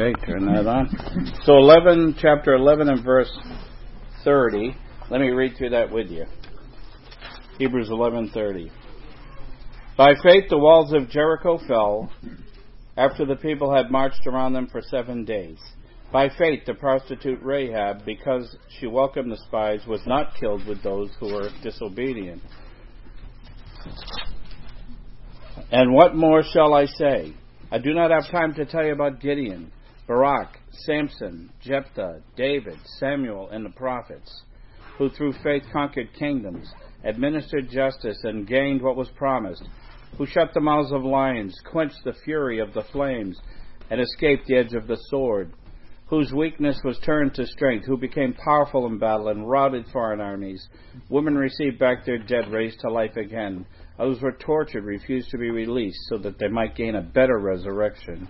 Okay, turn that on. So 11, chapter 11 and verse 30. Let me read through that with you. Hebrews 11:30. By faith the walls of Jericho fell after the people had marched around them for 7 days. By faith the prostitute Rahab because she welcomed the spies was not killed with those who were disobedient. And what more shall I say? I do not have time to tell you about Gideon, Barak, Samson, Jephthah, David, Samuel, and the prophets, who through faith conquered kingdoms, administered justice, and gained what was promised, who shut the mouths of lions, quenched the fury of the flames, and escaped the edge of the sword, whose weakness was turned to strength, who became powerful in battle and routed foreign armies. Women received back their dead raised to life again. Others were tortured, refused to be released, so that they might gain a better resurrection.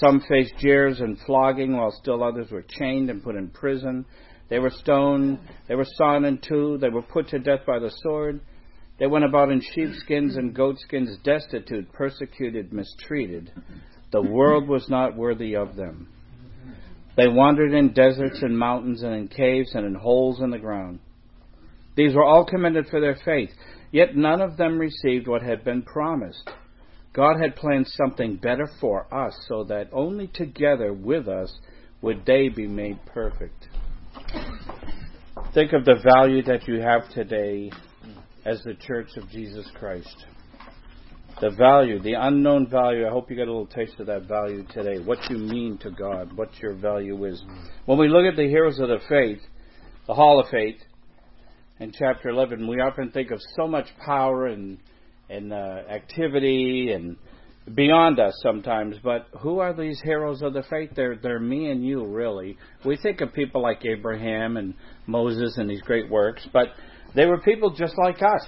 Some faced jeers and flogging, while still others were chained and put in prison. They were stoned, they were sawn in two, they were put to death by the sword. They went about in sheepskins and goatskins, destitute, persecuted, mistreated. The world was not worthy of them. They wandered in deserts and mountains and in caves and in holes in the ground. These were all commended for their faith. Yet none of them received what had been promised. God had planned something better for us so that only together with us would they be made perfect. Think of the value that you have today as the Church of Jesus Christ. The value, the unknown value. I hope you got a little taste of that value today. What you mean to God, what your value is. When we look at the heroes of the faith, the Hall of Faith, in chapter 11, we often think of so much power and and uh, activity and beyond us sometimes. But who are these heroes of the faith? They're they're me and you, really. We think of people like Abraham and Moses and these great works, but they were people just like us.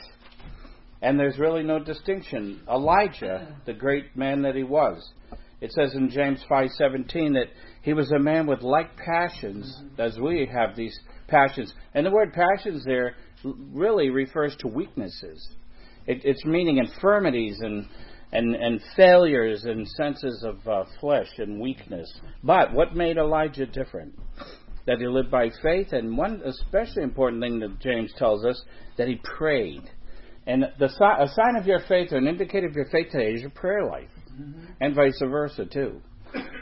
And there's really no distinction. Elijah, the great man that he was, it says in James 5:17 that he was a man with like passions as we have these passions. And the word passions there really refers to weaknesses. It, it's meaning infirmities and, and, and failures and senses of uh, flesh and weakness. But what made Elijah different? That he lived by faith, and one especially important thing that James tells us that he prayed. And the a sign of your faith or an indicator of your faith today is your prayer life, mm-hmm. and vice versa too.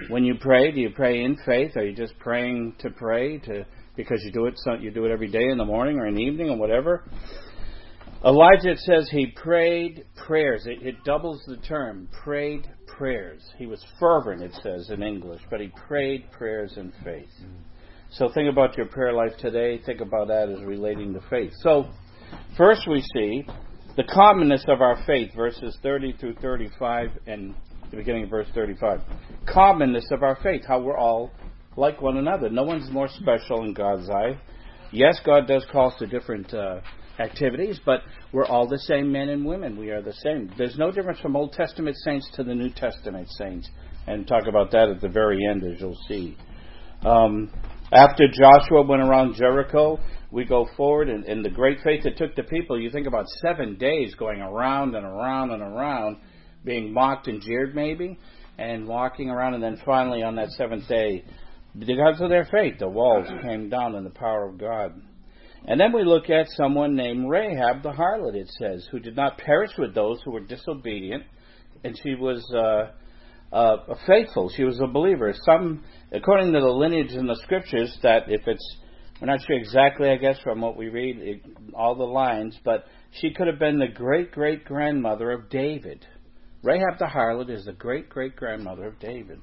When you pray, do you pray in faith? Are you just praying to pray to because you do it so you do it every day in the morning or in the evening or whatever. Elijah says he prayed prayers. It, it doubles the term prayed prayers. He was fervent, it says in English, but he prayed prayers in faith. So think about your prayer life today. Think about that as relating to faith. So first we see the commonness of our faith, verses 30 through 35 and the beginning of verse 35. Commonness of our faith, how we're all like one another. No one's more special in God's eye. Yes, God does call us to different uh, activities, but we're all the same men and women. We are the same. There's no difference from Old Testament saints to the New Testament saints. And talk about that at the very end, as you'll see. Um, after Joshua went around Jericho, we go forward, and, and the great faith that took the people, you think about seven days going around and around and around, being mocked and jeered maybe, and walking around, and then finally on that seventh day, because of their faith, the walls came down in the power of God. And then we look at someone named Rahab the harlot, it says, who did not perish with those who were disobedient, and she was uh, uh, faithful. She was a believer. Some, according to the lineage in the scriptures, that if it's, we're not sure exactly, I guess, from what we read, it, all the lines, but she could have been the great great grandmother of David. Rahab the harlot is the great great grandmother of David.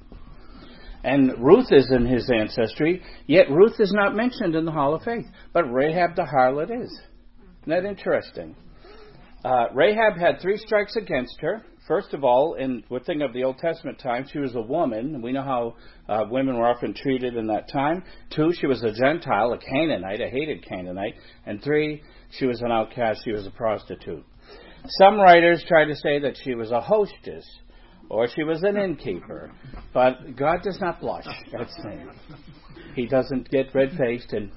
And Ruth is in his ancestry, yet Ruth is not mentioned in the Hall of Faith, but Rahab the harlot is. Isn't that interesting? Uh, Rahab had three strikes against her. First of all, in we think of the Old Testament time, she was a woman. We know how uh, women were often treated in that time. Two, she was a Gentile, a Canaanite, a hated Canaanite. And three, she was an outcast. She was a prostitute. Some writers try to say that she was a hostess or she was an innkeeper. But God does not blush at sin. He doesn't get red faced and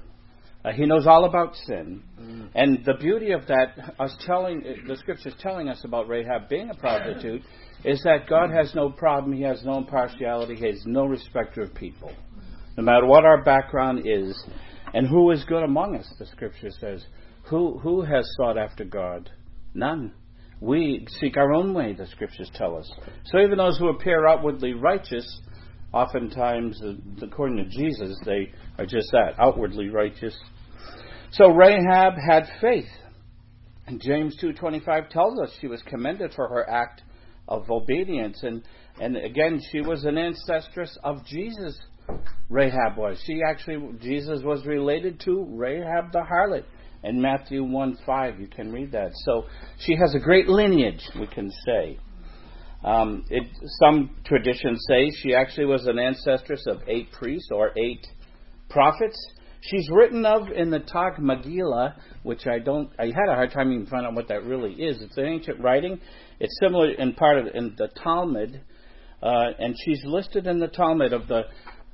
Uh, he knows all about sin. Mm. And the beauty of that, us telling, the scriptures telling us about Rahab being a prostitute, is that God has no problem. He has no impartiality. He has no respect of people. No matter what our background is, and who is good among us, the scripture says. Who, who has sought after God? None. We seek our own way, the scriptures tell us. So even those who appear outwardly righteous, oftentimes, uh, according to Jesus, they are just that, outwardly righteous. So Rahab had faith. And James 2.25 tells us she was commended for her act of obedience. And, and again, she was an ancestress of Jesus, Rahab was. She actually, Jesus was related to Rahab the harlot in Matthew 1 5. You can read that. So she has a great lineage, we can say. Um, it, some traditions say she actually was an ancestress of eight priests or eight prophets. She's written of in the Tag Megillah, which I don't. I had a hard time even finding out what that really is. It's an ancient writing. It's similar in part of in the Talmud, uh, and she's listed in the Talmud of the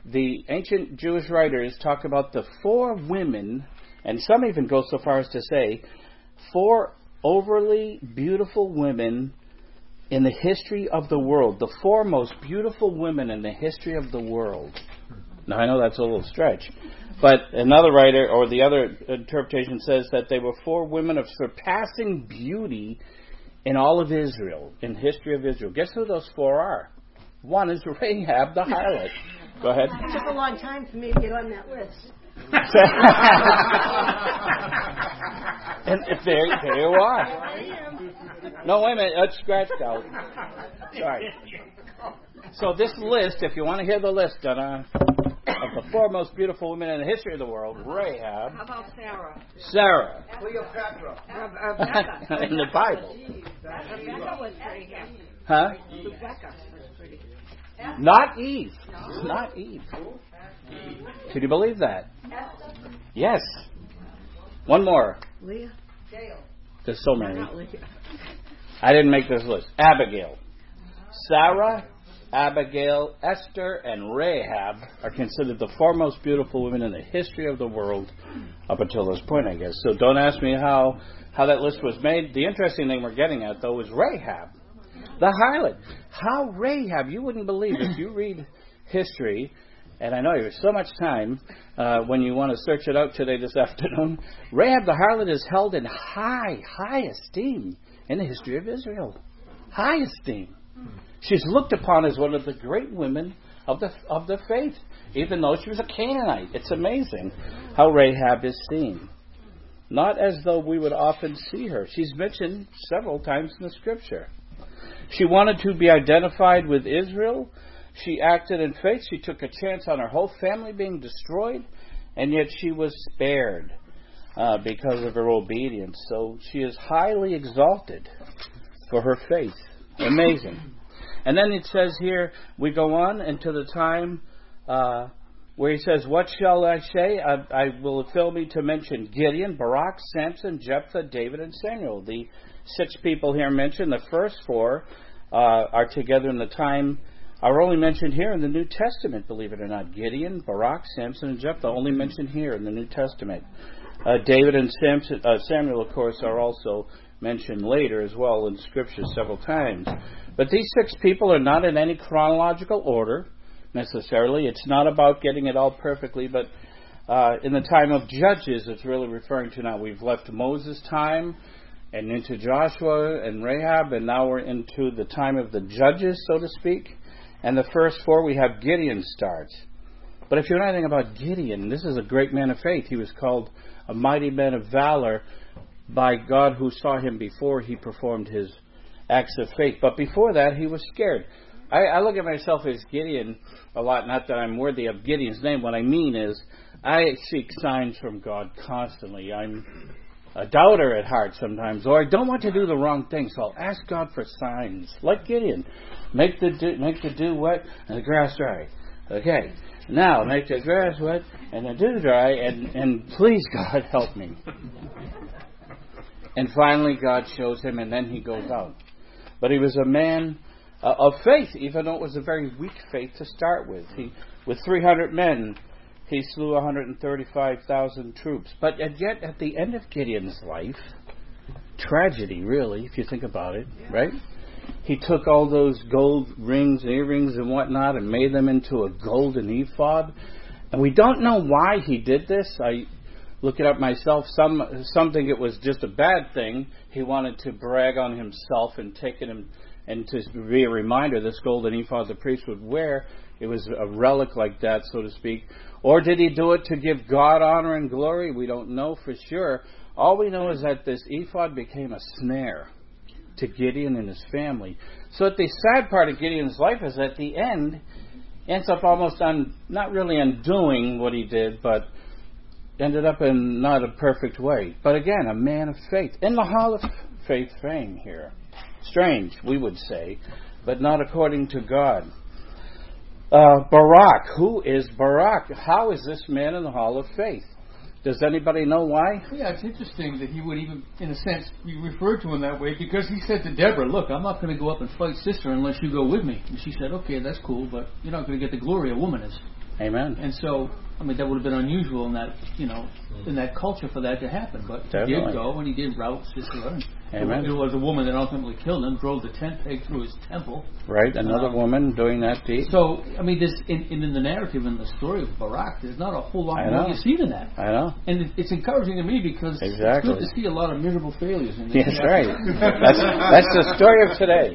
the ancient Jewish writers talk about the four women, and some even go so far as to say four overly beautiful women in the history of the world, the four most beautiful women in the history of the world. Now I know that's a little stretch, but another writer or the other interpretation says that they were four women of surpassing beauty in all of Israel, in the history of Israel. Guess who those four are? One is Rahab the harlot. Go ahead. It took a long time for me to get on that list. and if there, there you are. No, wait a minute. That's scratched out. Sorry. So this list, if you want to hear the list, uh, of the four most beautiful women in the history of the world, Rahab. How about Sarah? Sarah. Cleopatra. Uh, in the Bible. Rebecca was pretty. Huh? Rebecca was pretty. Not Eve. Not Eve. Can you believe that? Yes. One more. Leah. There's so many. I didn't make this list. Abigail. Sarah, Abigail, Esther, and Rahab are considered the four most beautiful women in the history of the world up until this point, I guess. So don't ask me how, how that list was made. The interesting thing we're getting at, though, is Rahab, the harlot. How Rahab, you wouldn't believe if you read history, and I know you have so much time uh, when you want to search it out today this afternoon. Rahab the harlot is held in high, high esteem in the history of Israel. High esteem. She's looked upon as one of the great women of the of the faith, even though she was a Canaanite. It's amazing how Rahab is seen. Not as though we would often see her. She's mentioned several times in the scripture. She wanted to be identified with Israel. She acted in faith. She took a chance on her whole family being destroyed, and yet she was spared uh, because of her obedience. So she is highly exalted for her faith. Amazing. And then it says here, we go on into the time uh, where he says, What shall I say? I, I will fill me to mention Gideon, Barak, Samson, Jephthah, David, and Samuel. The six people here mentioned, the first four uh, are together in the time are only mentioned here in the New Testament, believe it or not. Gideon, Barak, Samson, and Jephthah only mentioned here in the New Testament. Uh, David and Samson, uh, Samuel, of course, are also mentioned later as well in Scripture several times. But these six people are not in any chronological order necessarily. It's not about getting it all perfectly, but uh, in the time of Judges, it's really referring to now. We've left Moses' time and into Joshua and Rahab, and now we're into the time of the Judges, so to speak. And the first four, we have Gideon starts. But if you know anything about Gideon, this is a great man of faith. He was called a mighty man of valor by God who saw him before he performed his acts of faith. But before that, he was scared. I, I look at myself as Gideon a lot, not that I'm worthy of Gideon's name. What I mean is, I seek signs from God constantly. I'm a doubter at heart sometimes, or I don't want to do the wrong thing, so I'll ask God for signs, like Gideon. Make the dew, make the dew wet and the grass dry. Okay, now make the grass wet and the dew dry, and and please God help me. And finally, God shows him, and then he goes out. But he was a man uh, of faith, even though it was a very weak faith to start with. He, with 300 men, he slew 135,000 troops. But yet, at the end of Gideon's life, tragedy, really, if you think about it, right? He took all those gold rings, and earrings, and whatnot, and made them into a golden ephod. And we don't know why he did this. I look it up myself. Some some think it was just a bad thing. He wanted to brag on himself and take it and, and to be a reminder. This golden ephod the priest would wear. It was a relic like that, so to speak. Or did he do it to give God honor and glory? We don't know for sure. All we know is that this ephod became a snare to Gideon and his family. So that the sad part of Gideon's life is at the end ends up almost on not really undoing what he did, but ended up in not a perfect way. But again, a man of faith. In the Hall of Faith fame here. Strange, we would say, but not according to God. Uh, Barak, who is Barak? How is this man in the Hall of Faith? Does anybody know why? Yeah, it's interesting that he would even, in a sense, be referred to in that way because he said to Deborah, Look, I'm not going to go up and fight Sisera unless you go with me. And she said, Okay, that's cool, but you're not going to get the glory a woman is. Amen. And so I mean, that would have been unusual in that, you know, in that culture for that to happen. But Definitely. he did go and he did rout Sisera. Amen. It was a woman that ultimately killed him, drove the tent peg through his temple. Right, another Um, woman doing that deed. So, I mean, this in, in, in the narrative in the story of Barak, there's not a whole lot I more you see than that. I know. And it, it's encouraging to me because Exactly. it's good to see a lot of miserable failures in this. Yes, right. That's that's the story of today.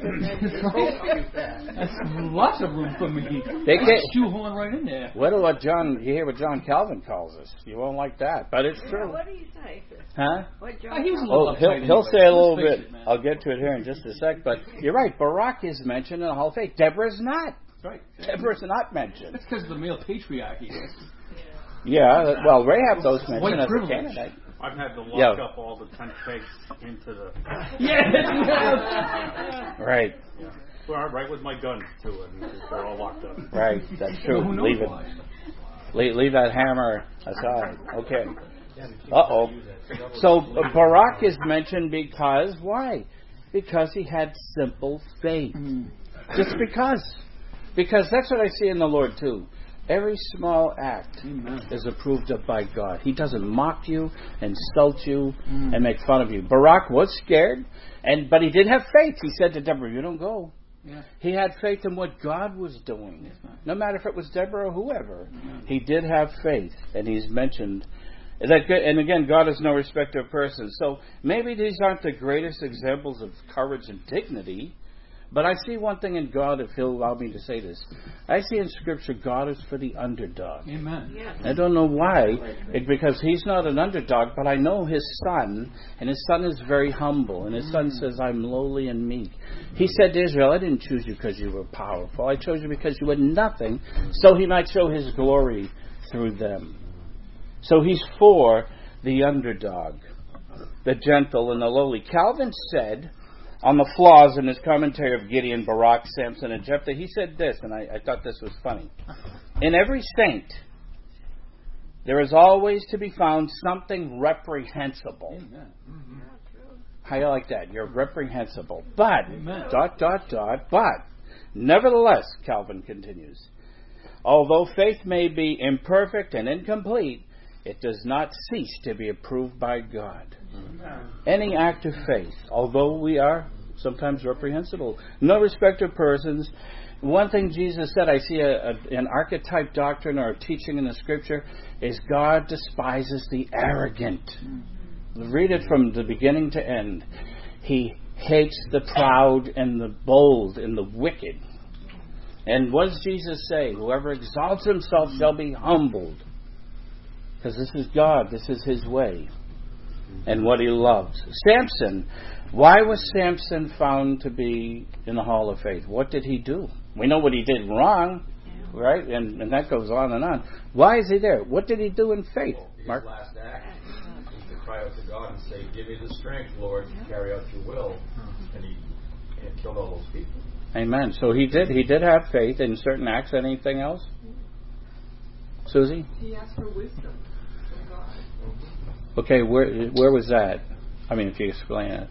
That's lots of room for me. They can't- shoehorn right in there. What do what John you hear what John Calvin calls us? You won't like that, but it's Yeah, true, what do you say? huh? What Uh, he was a Oh, little he'll he'll anyway. say a little Let's bit. it. I'll get to it here in just a sec. But you're right. Barak is mentioned in the Hall of Faith. Deborah's not. That's right. Deborah's not mentioned. That's because of the male patriarchy. Yeah. that- Well, Rahab those mentioned as a privilege. candidate. I've had to lock Yeah. up all the tent pegs into the yes. Right. well, right with my guns too, and they're all locked up. Right. That's true. Who knows Leave it. Leave, leave that hammer aside. Okay. Uh oh. So Barak is mentioned because why? Because he had simple faith. Just because. Because that's what I see in the Lord too. Every small act Amen. is approved of by God. He doesn't mock you, insult you, and make fun of you. Barak was scared, and but he did have faith. He said to Deborah, "You don't go." Yeah. He had faith in what God was doing, no matter if it was Deborah or whoever. He did have faith, and he's mentioned that. And again, God is no respecter of persons. So maybe these aren't the greatest examples of courage and dignity. But I see one thing in God, if He'll allow me to say this. I see in Scripture God is for the underdog. Amen. Yeah. I don't know why, it, because he's not an underdog, but I know his son, and his son is very humble, and his son mm. says, I'm lowly and meek. He said to Israel, I didn't choose you because you were powerful. I chose you because you had nothing, so he might show his glory through them. So he's for the underdog, the gentle and the lowly. Calvin said, on the flaws in his commentary of Gideon, Barak, Samson, and Jephthah, he said this, and I, I thought this was funny. In every saint, there is always to be found something reprehensible. How you like that? You're reprehensible. But, Amen. dot, dot, dot, but, nevertheless, Calvin continues, although faith may be imperfect and incomplete, it does not cease to be approved by God. Any act of faith, although we are sometimes reprehensible, no respect of persons. One thing Jesus said, I see a, a, an archetype doctrine or a teaching in the scripture, is God despises the arrogant. Read it from the beginning to end. He hates the proud and the bold and the wicked. And what does Jesus say? Whoever exalts himself shall be humbled. Because this is God, this is His way, and what He loves. Samson, why was Samson found to be in the Hall of Faith? What did he do? We know what he did wrong, right? And, and that goes on and on. Why is he there? What did he do in faith? His Mark? last act was to cry out to God and say, Give me the strength, Lord, to carry out your will. And he, he killed all those people. Amen. So he did. He did have faith in certain acts. Anything else? Susie? He asked for wisdom from God. Okay, where where was that? I mean, if you explain it.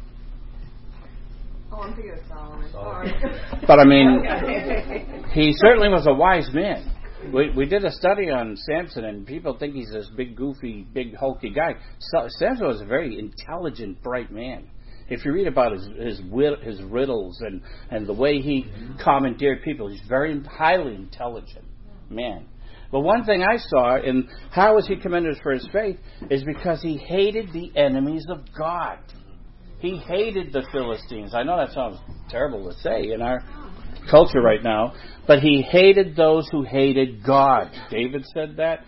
Oh, I'm thinking of Solomon. Solomon. Sorry. But I mean, he certainly was a wise man. We we did a study on Samson, and people think he's this big, goofy, big, hulky guy. So, Samson was a very intelligent, bright man. If you read about his his wid- his riddles and and the way he mm-hmm. commandeered people, he's very highly intelligent man. But one thing I saw in how was he commended for his faith is because he hated the enemies of God. He hated the Philistines. I know that sounds terrible to say in our culture right now, but he hated those who hated God. David said that.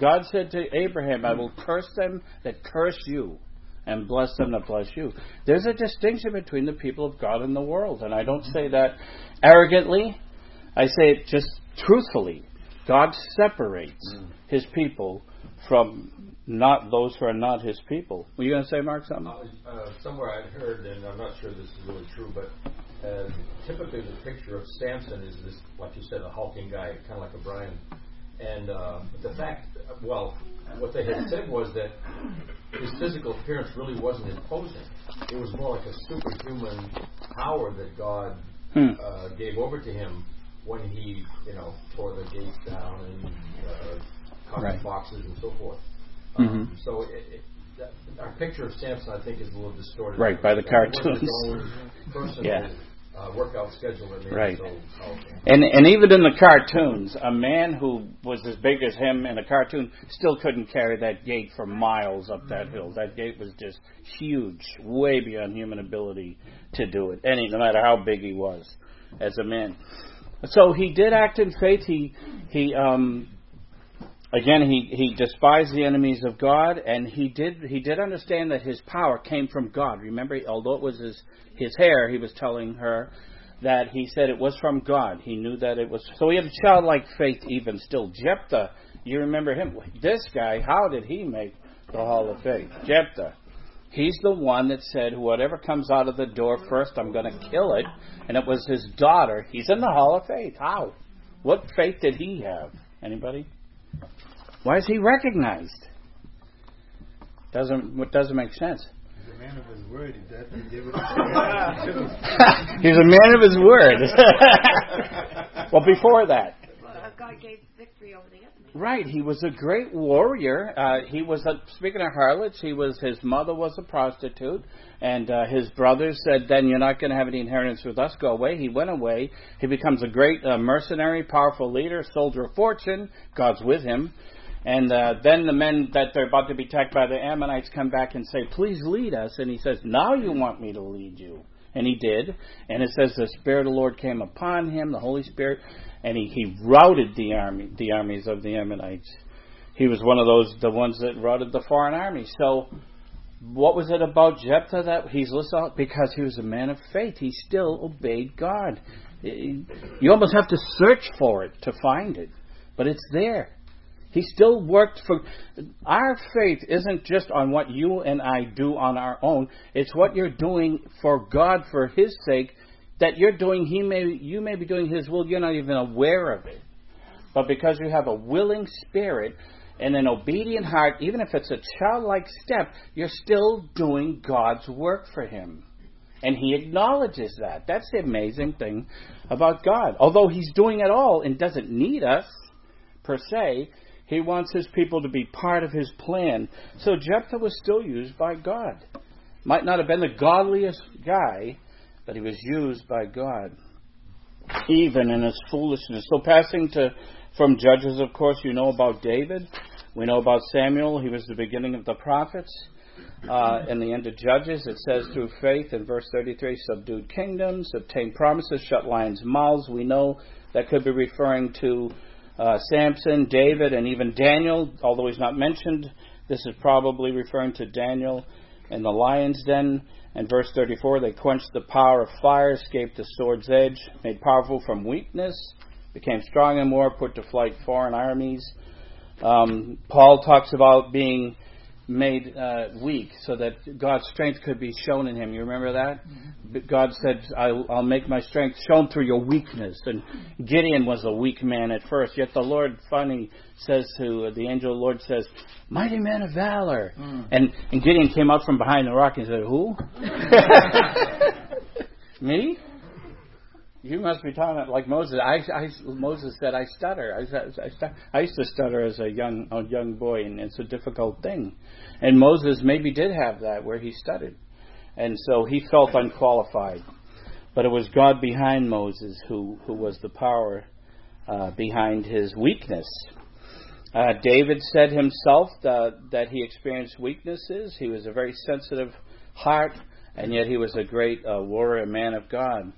God said to Abraham, I will curse them that curse you and bless them that bless you. There's a distinction between the people of God and the world, and I don't say that arrogantly. I say it just truthfully. God separates his people from not those who are not his people. Were you going to say, Mark, something? Uh, somewhere I'd heard, and I'm not sure this is really true, but uh, typically the picture of Samson is this, like you said, a hulking guy, kind of like a Brian. And uh, the fact, well, what they had said was that his physical appearance really wasn't imposing. It was more like a superhuman power that God Hmm. uh, gave over to him when he, you know, tore the gates down and uh, caught Right. the foxes and so forth. Mhm. Um, so it, it, that, our picture of Samson, I think, is a little distorted. Right, by the It wasn't his cartoons. personal Yeah. uh, workout schedule Right. so. And and even in the cartoons, a man who was as big as him in a cartoon still couldn't carry that gate for miles up that hill. That gate was just huge, way beyond human ability to do it. Any no matter how big he was as a man. So he did act in faith. He he um again he he despised the enemies of God and he did he did understand that his power came from God. Remember, although it was his his hair, he was telling her that he said it was from God. He knew that it was so he had a childlike faith even still. Jephthah, you remember him? This guy, how did he make the Hall of Faith? Jephthah. He's the one that said, whatever comes out of the door first, I'm going to kill it. And it was his daughter. He's in the Hall of Faith. How? What faith did he have? Anybody? Why is he recognized? Doesn't what doesn't make sense. He's a man of his word. He does he give it. He's a man of his word. well, before that, God gave victory over the enemy. Right, he was a great warrior. Uh, he was a, speaking of harlots. He was his mother was a prostitute, and uh, his brothers said, "Then you're not going to have any inheritance with us. Go away." He went away. He becomes a great uh, mercenary, powerful leader, soldier of fortune. God's with him. And uh, then the men that they're about to be attacked by the Ammonites come back and say, "Please lead us." And he says, "Now you want me to lead you." And he did. And it says the Spirit of the Lord came upon him, the Holy Spirit, and he, he routed the army, the armies of the Ammonites. He was one of those, the ones that routed the foreign armies. So, what was it about Jephthah that he's listed out? Because he was a man of faith. He still obeyed God. Eh, you almost have to search for it to find it, but it's there. He still worked for. Our faith isn't just on what you and I do on our own. It's what you're doing for God for His sake. That you're doing, He may you may be doing His will. You're not even aware of it, but because you have a willing spirit and an obedient heart, even if it's a childlike step, you're still doing God's work for Him. And he acknowledges that. That's the amazing thing about God. Although he's doing it all and doesn't need us, per se, he wants his people to be part of his plan. So Jephthah was still used by God. Might not have been the godliest guy, but he was used by God. Even in his foolishness. So passing to from Judges, of course, you know about David. We know about Samuel. He was the beginning of the prophets. Uh, in the end of Judges, it says, through faith, in verse 33, subdued kingdoms, obtained promises, shut lions' mouths. We know that could be referring to uh, Samson, David, and even Daniel, although he's not mentioned. This is probably referring to Daniel in the lion's den. In verse 34, they quenched the power of fire, escaped the sword's edge, made powerful from weakness, became strong in war, put to flight foreign armies. Um, Paul talks about being made uh, weak so that God's strength could be shown in him. You remember that? Mm-hmm. But God said, I'll, I'll make my strength shown through your weakness. And Gideon was a weak man at first, yet the Lord finally says to uh, the angel, the Lord says, Mighty man of valor. Mm. And, and Gideon came out from behind the rock and said, Who? Me? You must be talking like Moses. I, I, Moses said, "I stutter." I, I, I used to stutter as a young, a young boy, and it's a difficult thing. And Moses maybe did have that where he stuttered, and so he felt unqualified. But it was God behind Moses who, who was the power uh, behind his weakness. Uh, David said himself that, that he experienced weaknesses. He was a very sensitive heart, and yet he was a great uh, warrior, man of God.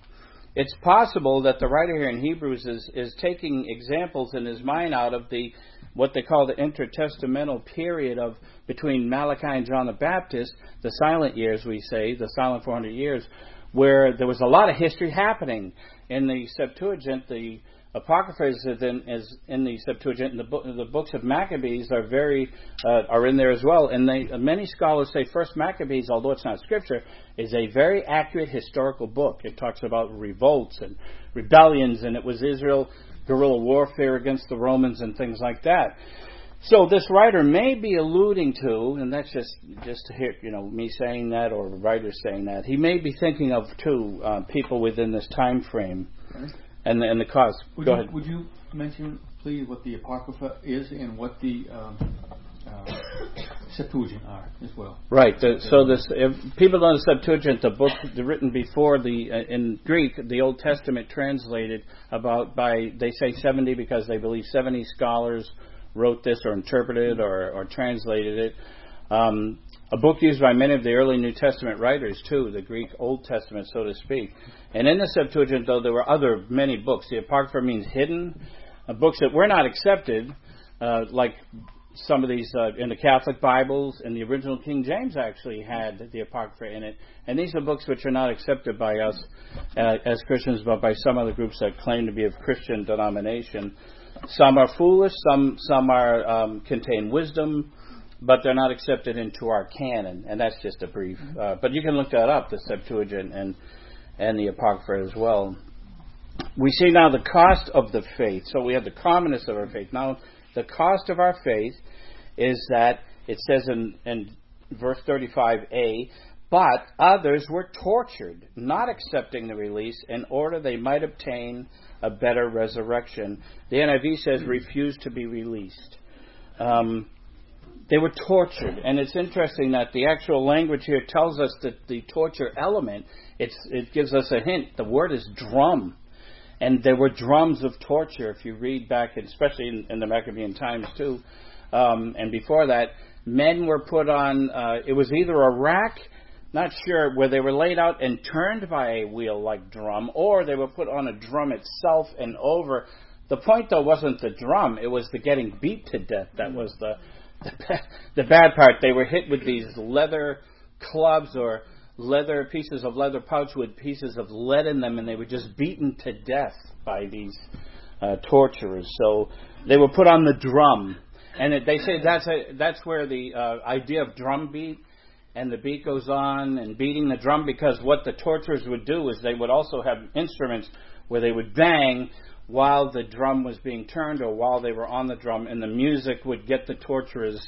It's possible that the writer here in Hebrews is, is taking examples in his mind out of the what they call the intertestamental period of between Malachi and John the Baptist, the silent years we say, the silent 400 years, where there was a lot of history happening in the Septuagint. The Apocrypha is in, is in the Septuagint, and the, book, the books of Maccabees are very uh, are in there as well. And they, many scholars say First Maccabees, although it's not scripture, is a very accurate historical book. It talks about revolts and rebellions, and it was Israel guerrilla warfare against the Romans and things like that. So this writer may be alluding to, and that's just just to hear, you know, me saying that or the writer saying that. He may be thinking of two uh, people within this time frame and the, and the cause. Would Go you, ahead. Would you mention, please, what the Apocrypha is and what the um, uh, Septuagint are as well? Right. The, so this, if people know the Septuagint, the book the written before the uh, in Greek, the Old Testament translated about by they say 70 because they believe 70 scholars wrote this or interpreted or, or translated it. Um, a book used by many of the early New Testament writers too, the Greek Old Testament, so to speak. And in the Septuagint, though, there were other many books. The Apocrypha means hidden, uh, books that were not accepted, uh, like some of these uh, in the Catholic Bibles, and the original King James actually had the Apocrypha in it. And these are books which are not accepted by us uh, as Christians, but by some other groups that claim to be of Christian denomination. Some are foolish, some some are um, contain wisdom, but they're not accepted into our canon. And that's just a brief. Uh, but you can look that up, the Septuagint and and the Apocrypha as well. We see now the cost of the faith. So we have the commonness of our faith. Now, the cost of our faith is that it says in, in verse 35a, but others were tortured, not accepting the release, in order they might obtain a better resurrection. The NIV says refused to be released. Um, they were tortured, and it's interesting that the actual language here tells us that the torture element. It gives us a hint. The word is drum, and there were drums of torture. If you read back, especially in, in the Maccabean times too, um, and before that, men were put on. Uh, it was either a rack not sure where they were laid out and turned by a wheel like drum, or they were put on a drum itself and over. The point though wasn't the drum; it was the getting beat to death that was the the, bad part. They were hit with these leather clubs or leather pieces of leather pouch with pieces of lead in them, and they were just beaten to death by these uh, torturers. So they were put on the drum, and it, they say that's a, that's where the uh, idea of drum beat and the beat goes on and beating the drum because what the torturers would do is they would also have instruments where they would bang while the drum was being turned or while they were on the drum, and the music would get the torturers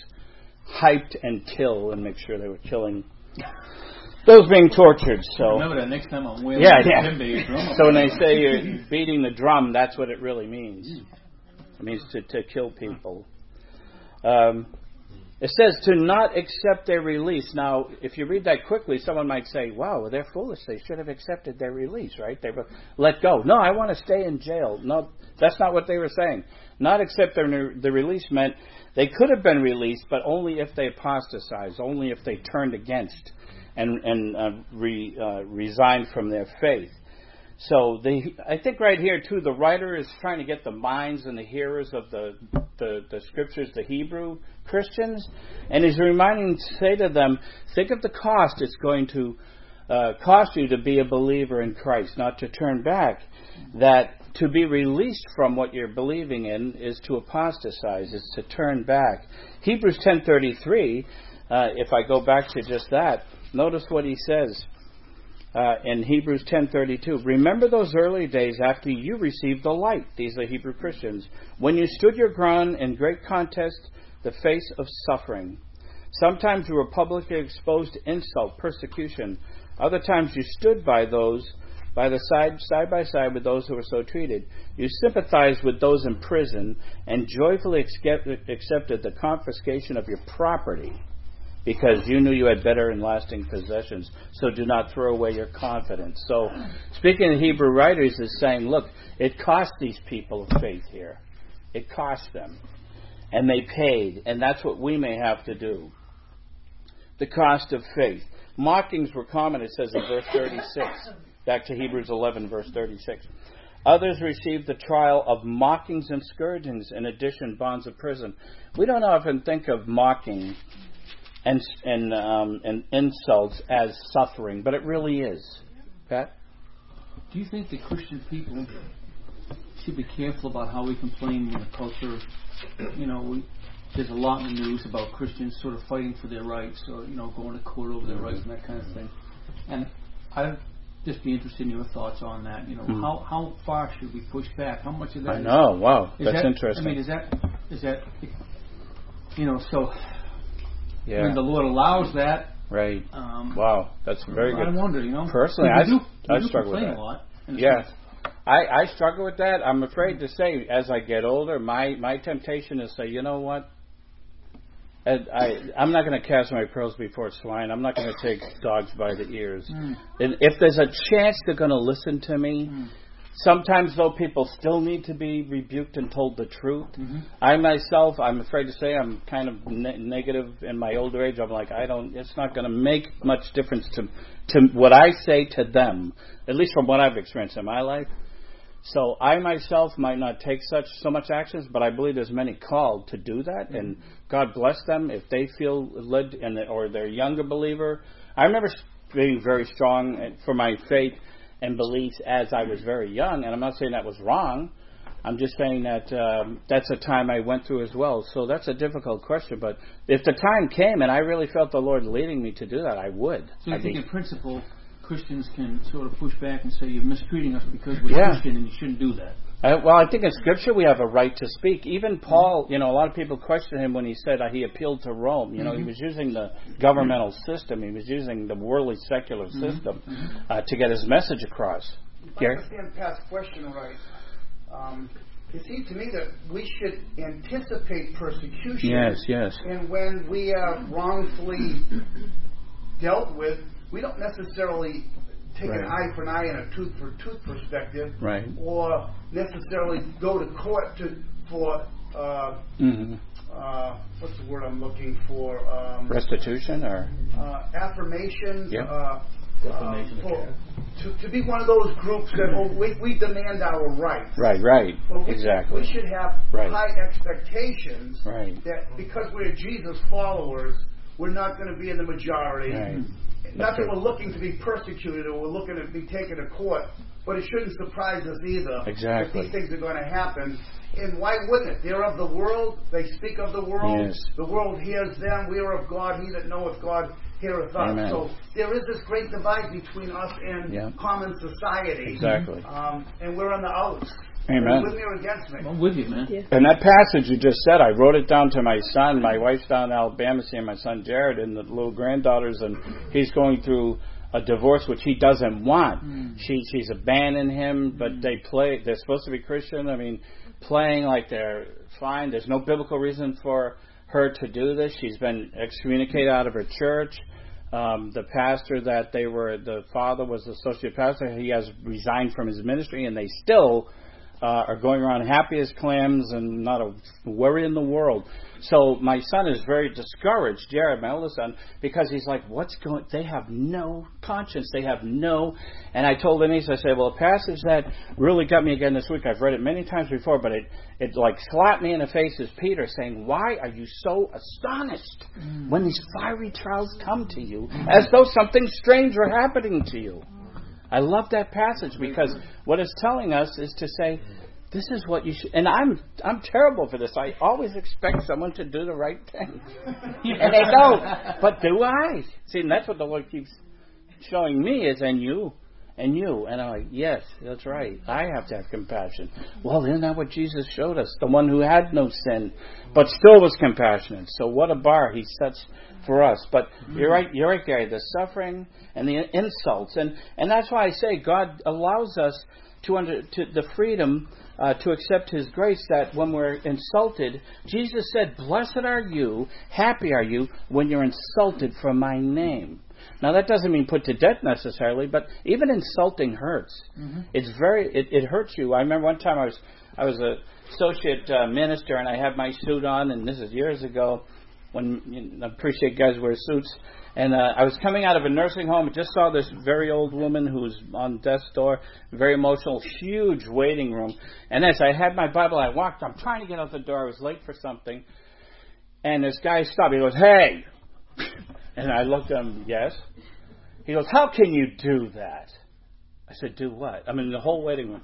hyped and kill and make sure they were killing those being tortured. So Remember that next time I'm wailing yeah, yeah. So when they say you're beating the drum, that's what it really means. It means to, to kill people. Um, it says to not accept their release. Now, if you read that quickly, someone might say, "Wow, they're foolish. They should have accepted their release, right? They were let go." No, I want to stay in jail. No, that's not what they were saying. Not accept their the release meant they could have been released, but only if they apostatized, only if they turned against and and uh, re, uh, resigned from their faith. So the, I think right here too, the writer is trying to get the minds and the hearers of the, the, the scriptures, the Hebrew Christians, and he's reminding, say to them, think of the cost it's going to uh, cost you to be a believer in Christ, not to turn back. That to be released from what you're believing in is to apostatize, is to turn back. Hebrews 10:33. Uh, if I go back to just that, notice what he says uh, in Hebrews 10:32. Remember those early days after you received the light. These are Hebrew Christians. When you stood your ground in great contest, the face of suffering. Sometimes you were publicly exposed to insult, persecution. Other times you stood by those by the side side by side with those who were so treated. You sympathized with those in prison and joyfully accepted the confiscation of your property because you knew you had better and lasting possessions. So do not throw away your confidence. So, speaking of Hebrew writers, is saying, look, it cost these people of faith here. It cost them. And they paid. And that's what we may have to do. The cost of faith. Mockings were common, it says in verse 36. Back to Hebrews 11, verse 36. Others received the trial of mockings and scourgings, in addition, bonds of prison. We don't often think of mocking and and um, and insults as suffering, but it really is. Pat, Do you think that Christian people should be careful about how we complain in the culture, you know, we, there's a lot in the news about Christians sort of fighting for their rights or, you know, going to court over their rights and that kind of thing. And I'd just be interested in your thoughts on that. You know, Mhm. how how far should we push back? How much of that I is- Wow, is that's that, interesting. I mean, is that is that you know? So yeah, when the Lord allows that, right. um, Wow, that's very I good. wonder, you know. Personally, I- do, I do struggle with that. a lot. Yeah. I, I struggle with that. I'm afraid to say, as I get older, my, my temptation is to say, you know what? And I, I'm not going to cast my pearls before swine. I'm not going to take dogs by the ears. Mm. And if there's a chance they're going to listen to me, Mm. Sometimes though people still need to be rebuked and told the truth. Mhm. I myself, I'm afraid to say, I'm kind of ne- negative in my older age. I'm like, I don't. It's not going to make much difference to to what I say to them, at least from what I've experienced in my life. So I myself might not take such so much actions, but I believe there's many called to do that, and God bless them if they feel led, and or they're a younger believer. I remember being very strong for my faith and beliefs as I was very young, and I'm not saying that was wrong. I'm just saying that um, that's a time I went through as well. So that's a difficult question, but if the time came and I really felt the Lord leading me to do that, I would. So I'd think in principle, Christians can sort of push back and say you're mistreating us because we're Yeah. Christian and you shouldn't do that. Uh, well, I think in Scripture we have a right to speak. Even Paul, you know, a lot of people question him when he said uh, he appealed to Rome. You know, he was using the governmental system, he was using the worldly secular system uh, to get his message across. If I understand Pat's question right, um, it seems to me that we should anticipate persecution. Yes, yes. And when we are wrongfully dealt with, we don't necessarily take an eye for an eye and a tooth for tooth perspective, Right. or necessarily go to court to for uh, hmm uh, what's the word I'm looking for? Um, Restitution or? uh, affirmations. Yeah. Uh, Defamation uh, for, to, to be one of those groups that oh, we, we demand our rights. Right, right. Well, we, exactly. We should have Right. high expectations Right. that because we're Jesus followers, we're not going to be in the majority. Right. Not that we're looking to be persecuted or we're looking to be taken to court, but it shouldn't surprise us either Exactly. these things are going to happen. And why wouldn't it? They're of the world. They speak of the world. Yes. The world hears them. We are of God. He that knoweth God heareth us. Amen. So there is this great divide between us and Yeah. common society. Exactly. Um, and we're on the outs. Amen. With me or against me? I'm with you, man. And that passage you just said, I wrote it down to my son. My wife's down in Alabama seeing my son Jared and the little granddaughters, and he's going through a divorce which he doesn't want. She she's abandoning him, but they play. They're supposed to be Christian. I mean, playing like they're fine. There's no biblical reason for her to do this. She's been excommunicated out of her church. Um, the pastor that they were, the father was the associate pastor. He has resigned from his ministry, and they still uh, are going around happy as clams and not a worry in the world. So my son is very discouraged, Jared, my oldest son, because he's like, "What's going? They have no conscience. They have no." And I told Denise, I said, "Well, a passage that really got me again this week. I've read it many times before, but it it like slapped me in the face is Peter saying, "Why are you so astonished when these fiery trials come to you, as though something strange were happening to you?" I love that passage because what it's telling us is to say, this is what you should. And I'm I'm terrible for this. I always expect someone to do the right thing, and they don't. But do I? See, and that's what the Lord keeps showing me is in you. and you. And I'm like, yes, that's right. I have to have compassion. Well, isn't that what Jesus showed us? The one who had no sin, but still was compassionate. So what a bar he sets for us. But you're right, you're right, Gary. The suffering and the insults, and and that's why I say God allows us to under to the freedom uh, to accept His grace. That when we're insulted, Jesus said, "Blessed are you, happy are you when you're insulted for my name." Now that doesn't mean put to death necessarily, but even insulting hurts. Mm-hmm. It's very it, it hurts you. I remember one time I was I was a associate uh, minister and I had my suit on, and this is years ago when you know, I appreciate guys wear suits. And uh, I was coming out of a nursing home, just saw this very old woman who was on death's door, very emotional, huge waiting room. And as I had my Bible, I walked. I'm trying to get out the door. I was late for something, and this guy stopped. He goes, "Hey," and I looked at him. Yes. He goes, "How can you do that?" I said, "Do what?" I mean, the whole waiting room.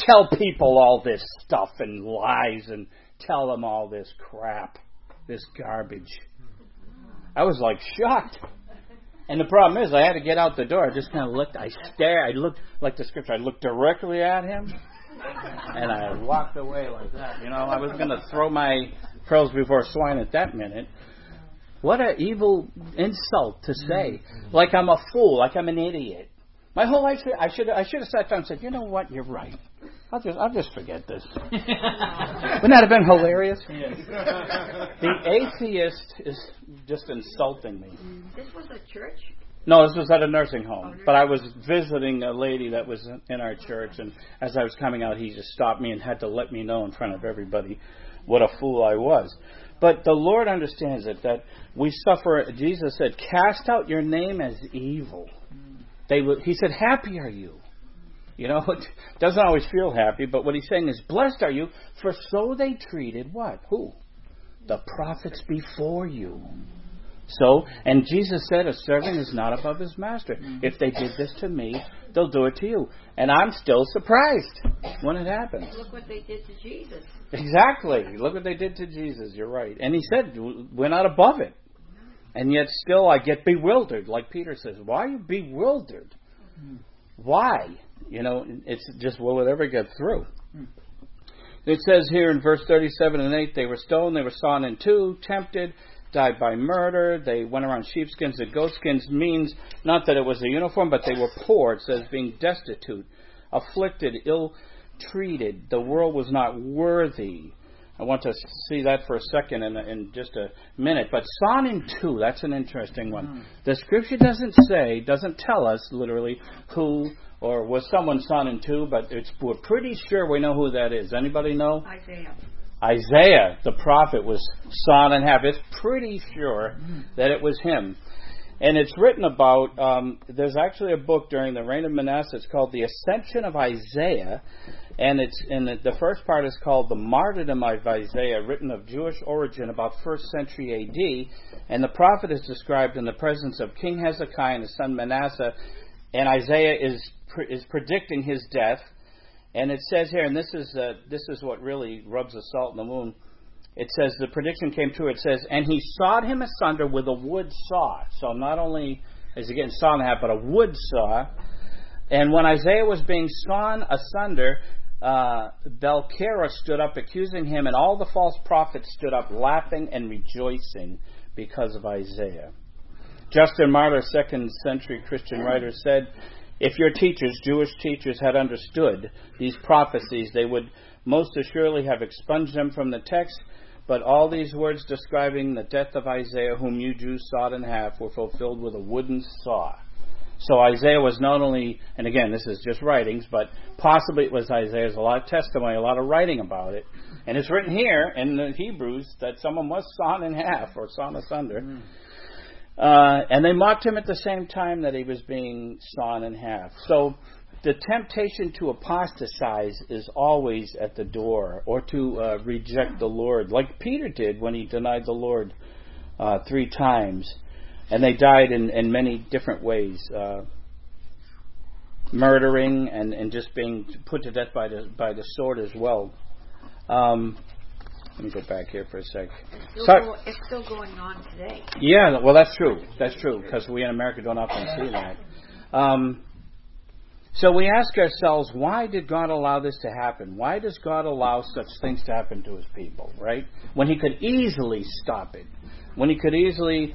Tell people all this stuff and lies and tell them all this crap this garbage. I was like shocked. And the problem is, I had to get out the door. I just kind of looked. I stared. I looked like the scripture. I looked directly at him, and I walked away like that. You know, I was going to throw my pearls before swine at that minute. What an evil insult to say! Like I'm a fool. Like I'm an idiot. My whole life, I should I should have sat down and said, you know what, you're right. I'll just I'll just forget this. Wouldn't that have been hilarious? Yes. the atheist is just insulting me. Mm. This was a church. No, this was at a nursing home. Oh, but I was visiting a lady that was in our church, and as I was coming out, he just stopped me and had to let me know in front of everybody what a fool I was. But the Lord understands it that we suffer. Jesus said, "Cast out your name as evil." Mm. They, he said, "Happy are you." You know, it doesn't always feel happy, but what he's saying is, Blessed are you, for so they treated what? Who? The prophets before you. So, and Jesus said, A servant is not above his master. If they did this to me, they'll do it to you. And I'm still surprised when it happens. Look what they did to Jesus. Exactly. Look what they did to Jesus. You're right. And he said, We're not above it. And yet still I get bewildered, like Peter says. Why are you bewildered? Why? You know, it's just will it ever get through? It says here in verse 37 and 8 they were stoned, they were sawn in two, tempted, died by murder, they went around sheepskins and goatskins, means not that it was a uniform, but they were poor. It says being destitute, afflicted, ill treated. The world was not worthy. I want to see that for a second in, in just a minute. But sawn in two, that's an interesting one. Mm. The scripture doesn't say, doesn't tell us literally who or was someone son in two, but it's, we're pretty sure we know who that is. Anybody know? Isaiah. Isaiah, the prophet, was sawn in half. It's pretty sure that it was him. And it's written about, um, there's actually a book during the reign of Manasseh. It's called The Ascension of Isaiah. And it's in the, the first part is called The Martyrdom of Isaiah, written of Jewish origin about first century AD. And the prophet is described in the presence of King Hezekiah and his son Manasseh. And Isaiah is is predicting his death, and it says here, and this is uh, this is what really rubs the salt in the wound. It says the prediction came true. It says, and he sawed him asunder with a wood saw. So not only is he getting sawn in half, but a wood saw. And when Isaiah was being sawn asunder, uh, Belcherah stood up accusing him, and all the false prophets stood up laughing and rejoicing because of Isaiah. Justin Martyr, second century Christian writer, said, if your teachers, Jewish teachers, had understood these prophecies, they would most assuredly have expunged them from the text. But all these words describing the death of Isaiah, whom you Jews sawed in half, were fulfilled with a wooden saw. So Isaiah was not only, and again, this is just writings, but possibly it was Isaiah's a lot of testimony, a lot of writing about it. And it's written here in the Hebrews that someone was sawn in half or sawn asunder. Mm. Uh, and they mocked him at the same time that he was being sawn in half. So the temptation to apostatize is always at the door, or to uh, reject the Lord, like Peter did when he denied the Lord uh, three times. And they died in, in many different ways. Uh, murdering and, and just being put to death by the by the sword as well. Um, let me go back here for a sec. It's still, go, it's still going on today. Yeah, well, that's true. That's true because we in America don't often see that. Um, So we ask ourselves, why did God allow this to happen? Why does God allow such things to happen to his people, right? When he could easily stop it. When he could easily,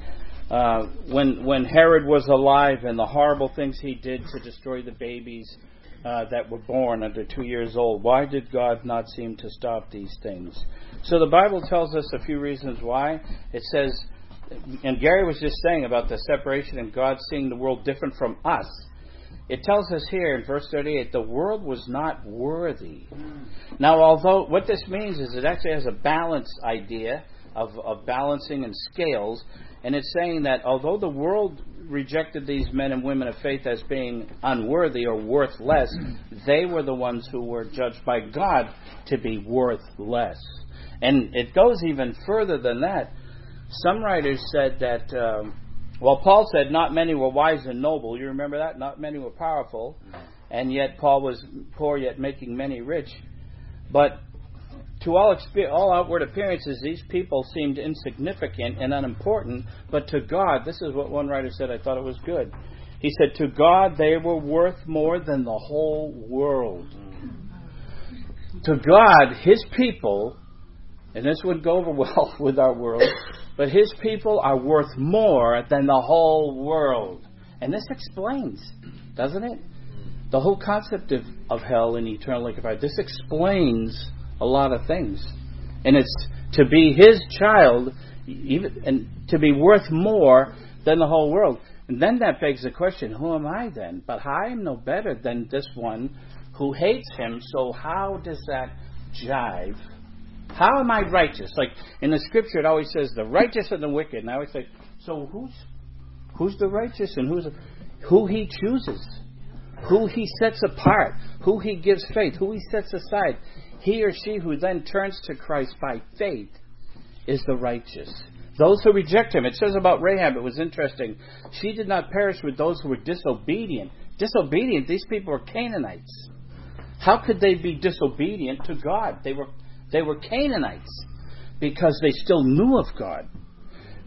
uh, when, when Herod was alive and the horrible things he did to destroy the babies uh, that were born under two years old, why did God not seem to stop these things? So the Bible tells us a few reasons why. It says, and Gary was just saying about the separation and God seeing the world different from us. It tells us here in verse 38 the world was not worthy. Now, although what this means is it actually has a balance idea of, of balancing and scales, and it's saying that although the world rejected these men and women of faith as being unworthy or worth less, they were the ones who were judged by God to be worth less. And it goes even further than that. Some writers said that, um, well, Paul said, not many were wise and noble. You remember that? Not many were powerful. And yet Paul was poor, yet making many rich. But to all, all outward appearances, these people seemed insignificant and unimportant. But to God, this is what one writer said, I thought it was good. He said, To God, they were worth more than the whole world. To God, His people and this would go over well with our world, but his people are worth more than the whole world. And this explains, doesn't it? The whole concept of, of hell and eternal fire. This explains a lot of things. And it's to be his child, even and to be worth more than the whole world. And then that begs the question, who am I then? But I am no better than this one who hates him, so how does that jive how am I righteous? Like in the scripture, it always says the righteous and the wicked. And I always say, so who's who's the righteous and who's who he chooses, who he sets apart, who he gives faith, who he sets aside. He or she who then turns to Christ by faith is the righteous. Those who reject him. It says about Rahab, it was interesting. She did not perish with those who were disobedient. Disobedient, these people were Canaanites. How could they be disobedient to God? They were they were Canaanites because they still knew of God.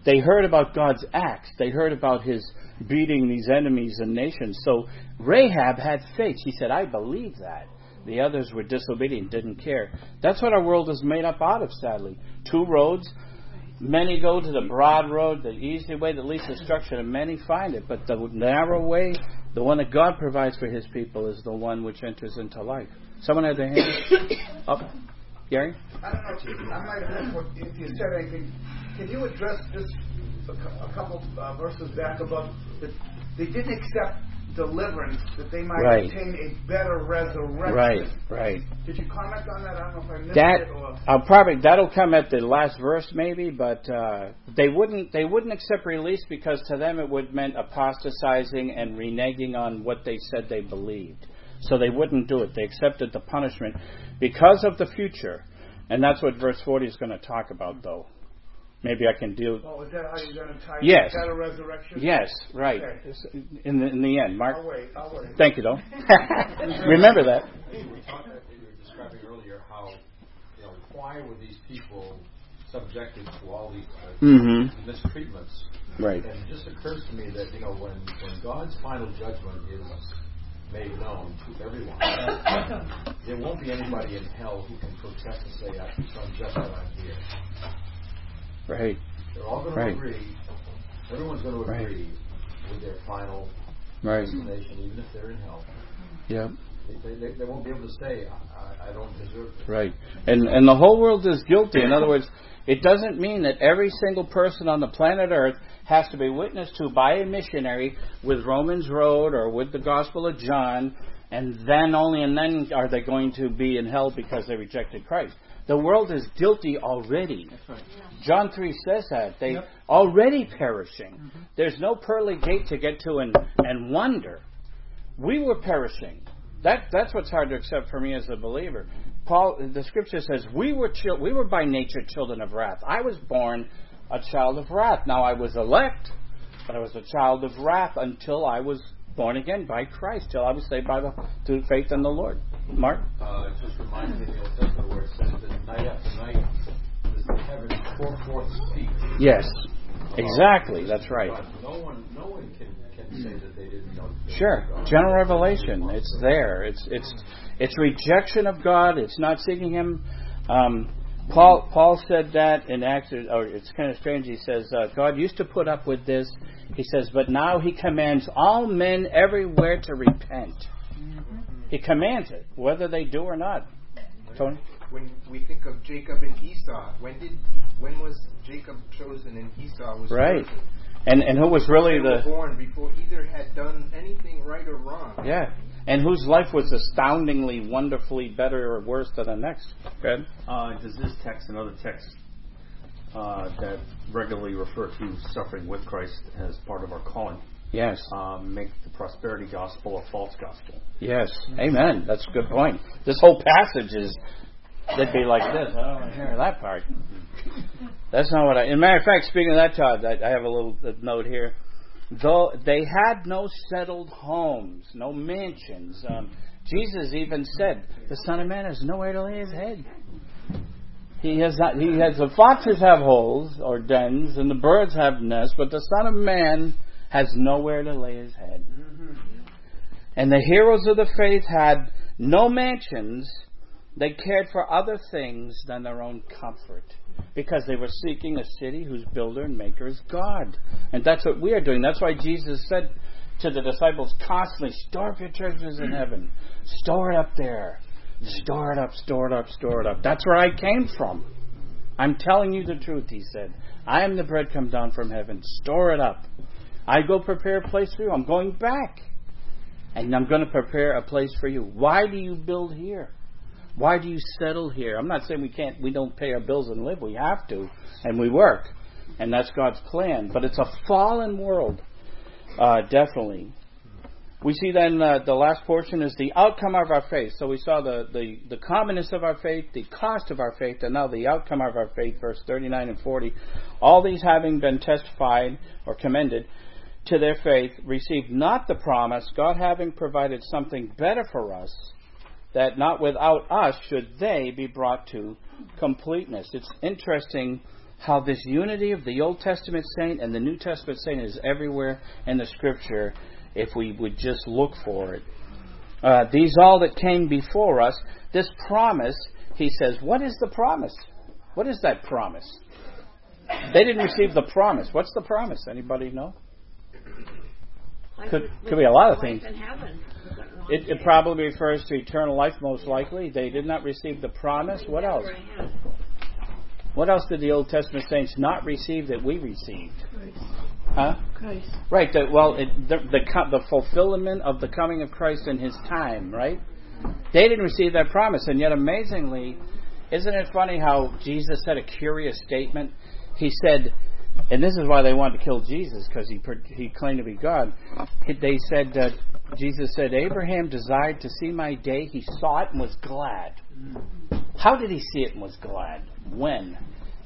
They heard about God's acts. They heard about his beating these enemies and nations. So Rahab had faith. She said, I believe that. The others were disobedient, didn't care. That's what our world is made up out of, sadly. Two roads. Many go to the broad road, the easy way that leads to destruction, and many find it. But the narrow way, the one that God provides for his people, is the one which enters into life. Someone had their hand up. Gary? I don't know. I might have missed what if you said anything. Can you address just a, a couple uh, verses back about that they didn't accept deliverance that they might right. obtain a better resurrection. Right, right. Did you comment on that? I don't know if I missed that, it or. I'll probably that'll come at the last verse maybe, but uh, they wouldn't they wouldn't accept release because to them it would meant apostatizing and reneging on what they said they believed. So they wouldn't do it. They accepted the punishment because of the future. And that's what verse 40 is going to talk about, though. Maybe I can deal. Oh, is that how you're going to tie yes. better resurrection? Yes, right. Okay. In the in the end, Mark. I'll wait. I'll wait. Thank you, though. Remember that. We talked, about you were describing earlier how, you know, why were these people subjected to all these uh, mm-hmm. mistreatments? Right. And it just occurs to me that you know when when God's final judgment is made known to everyone. there won't be anybody in hell who can protest and say, I'm just that I'm here. Right. They're all going right. to agree. Everyone's going to agree right. with their final right. destination, even if they're in hell. Yep. They, they, they won't be able to say, I, I don't deserve it. Right. And, and the whole world is guilty. In other words, it doesn't mean that every single person on the planet Earth has to be witnessed to by a missionary with Romans Road or with the Gospel of John, and then only and then are they going to be in hell because they rejected Christ. The world is guilty already. Right. John 3 says that. They yep. already perishing. Mm-hmm. There's no pearly gate to get to and, and wonder. We were perishing. That, that's what's hard to accept for me as a believer. Paul, the scripture says, we were, chil- we were by nature children of wrath. I was born a child of wrath. Now I was elect, but I was a child of wrath until I was born again by Christ, till I was saved by the through faith in the Lord. Mark? Uh, it just reminds me of the Old Testament where it says that night after night the heavens pour forth speech. Yes. Exactly, that's right. No one, no one can, can say that they didn't know. Sure, general revelation. It's there. It's it's it's rejection of God. It's not seeking Him. Um, Paul Paul said that in Acts, or it's kind of strange. He says uh, God used to put up with this. He says, but now He commands all men everywhere to repent. He commands it, whether they do or not. Tony. When we think of Jacob and Esau, when did when was Jacob chosen and Esau was Right. chosen? And and who was really They were the born before either had done anything right or wrong. yeah, and whose life was astoundingly, wonderfully better or worse than the next. Good. Uh, does this text and other texts uh, that regularly refer to suffering with Christ as part of our calling Yes. uh, make the prosperity gospel a false gospel? Yes. Amen. That's a good point. This whole passage is they'd be like this. I don't want to hear that part. That's not what I. As a matter of fact, speaking of that, Todd, I, I have a little note here. Though they had no settled homes, no mansions. Um, Jesus even said, "The Son of Man has nowhere to lay his head." He has not. He has. The foxes have holes or dens, and the birds have nests, but the Son of Man has nowhere to lay his head. Mm-hmm. And the heroes of the faith had no mansions. They cared for other things than their own comfort because they were seeking a city whose builder and maker is God. And that's what we are doing. That's why Jesus said to the disciples constantly, store up your treasures in heaven. Store it up there. Store it up, store it up, store it up. That's where I came from. I'm telling you the truth, he said. I am the bread come down from heaven. Store it up. I go prepare a place for you. I'm going back. And I'm going to prepare a place for you. Why do you build here? Why do you settle here? I'm not saying we can't, we don't pay our bills and live. We have to, and we work, and that's God's plan. But it's a fallen world, uh, definitely. We see then uh, the last portion is the outcome of our faith. So we saw the, the, the commonness of our faith, the cost of our faith, and now the outcome of our faith, verse 39 and 40. All these having been testified or commended to their faith, received not the promise, God having provided something better for us, that not without us should they be brought to completeness. It's interesting how this unity of the Old Testament saint and the New Testament saint is everywhere in the Scripture if we would just look for it. Uh, these all that came before us, this promise, he says, what is the promise? What is that promise? They didn't receive the promise. What's the promise? Anybody know? Life Could- could be a lot of things. It, it probably refers to eternal life, most likely. They did not receive the promise. What else? What else did the Old Testament saints not receive that we received? Huh? Christ. Right. The, well, it, the, the the fulfillment of the coming of Christ in His time. Right. They didn't receive that promise, and yet amazingly, isn't it funny how Jesus said a curious statement? He said, and this is why they wanted to kill Jesus because he he claimed to be God. They said that Jesus said Abraham desired to see my day. He saw it and was glad. How did he see it and was glad? When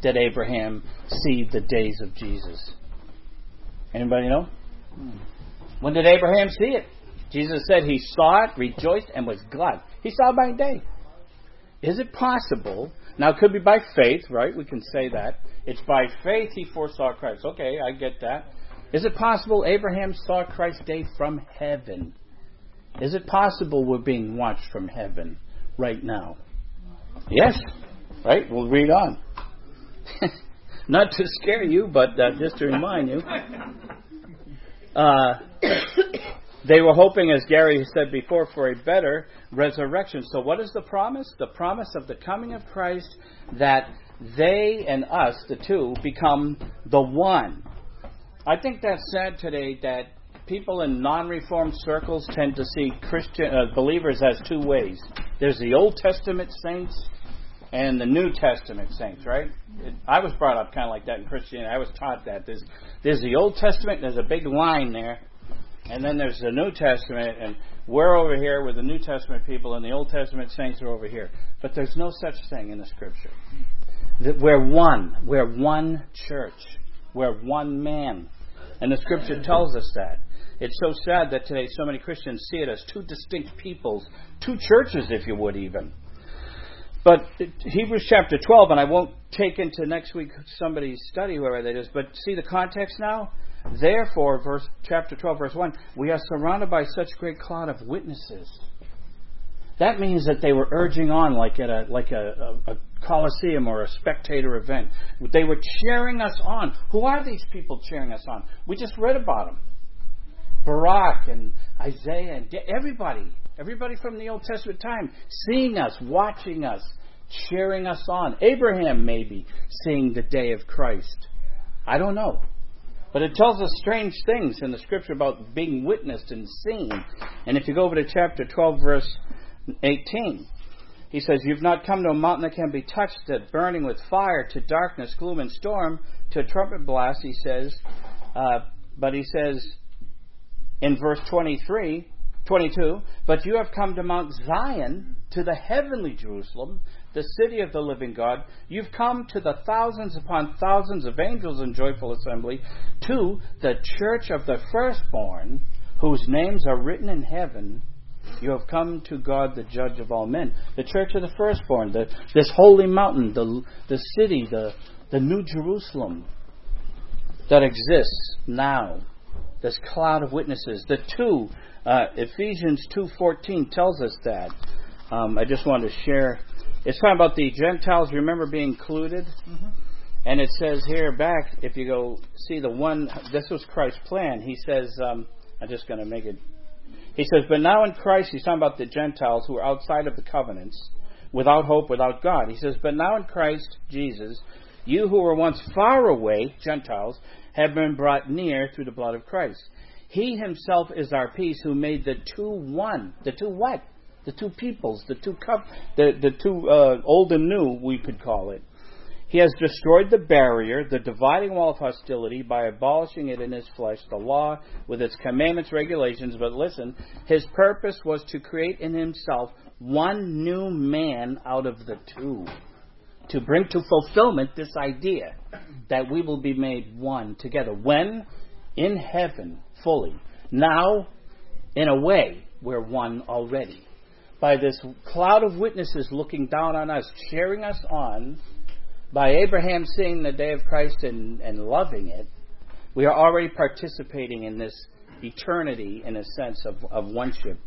did Abraham see the days of Jesus? Anybody know? When did Abraham see it? Jesus said he saw it, rejoiced, and was glad. He saw by day. Is it possible? Now, it could be by faith, right? We can say that. It's by faith he foresaw Christ. Okay, I get that. Is it possible Abraham saw Christ's day from heaven? Is it possible we're being watched from heaven right now? Yes. Right? We'll read on. Not to scare you, but uh, just to remind you. Uh, they were hoping, as Gary said before, for a better resurrection. So, what is the promise? The promise of the coming of Christ that they and us, the two, become the one. I think that's sad today that people in non-reformed circles tend to see Christian uh, believers as two ways. There's the Old Testament saints and the New Testament saints, right? It, I was brought up kind of like that in Christianity. I was taught that there's there's the Old Testament, there's a big line there, and then there's the New Testament, and we're over here with the New Testament people, and the Old Testament saints are over here. But there's no such thing in the Scripture. That we're one. We're one church. We're one man. And the Scripture tells us that. It's so sad that today so many Christians see it as two distinct peoples, two churches, if you would, even. But Hebrews chapter 12, and I won't take into next week somebody's study, whoever that is, but see the context now? Therefore, verse chapter 12, verse 1, we are surrounded by such great cloud of witnesses. That means that they were urging on like at a like a, a, a coliseum or a spectator event. They were cheering us on. Who are these people cheering us on? We just read about them. Barak and Isaiah and everybody, everybody from the Old Testament time, seeing us, watching us, cheering us on. Abraham maybe seeing the day of Christ. I don't know. But it tells us strange things in the scripture about being witnessed and seen. And if you go over to chapter 12, verse 18, he says, You've not come to a mountain that can be touched, that burning with fire, to darkness, gloom, and storm, to a trumpet blast, he says. Uh, but he says in verse 23, 22, But you have come to Mount Zion, to the heavenly Jerusalem, the city of the living God. You've come to the thousands upon thousands of angels in joyful assembly, to the church of the firstborn, whose names are written in heaven. You have come to God, the judge of all men. The church of the firstborn, the, this holy mountain, the, the city, the, the new Jerusalem that exists now. This cloud of witnesses. The two, uh, Ephesians 2.14 tells us that. Um, I just wanted to share it's talking about the Gentiles, remember, being included. Mm-hmm. And it says here back, if you go see the one, this was Christ's plan. He says, um, I'm just going to make it. He says, But now in Christ, he's talking about the Gentiles who are outside of the covenants, without hope, without God. He says, But now in Christ Jesus, you who were once far away, Gentiles, have been brought near through the blood of Christ. He himself is our peace who made the two one. The two what? The two peoples, the two the the two uh, old and new, we could call it. He has destroyed the barrier, the dividing wall of hostility, by abolishing it in his flesh, the law with its commandments, regulations. But listen, his purpose was to create in himself one new man out of the two, to bring to fulfillment this idea that we will be made one together. When? In heaven, fully. Now, in a way, we're one already by this cloud of witnesses looking down on us, cheering us on, by Abraham seeing the day of Christ and, and loving it, we are already participating in this eternity in a sense of, of oneship.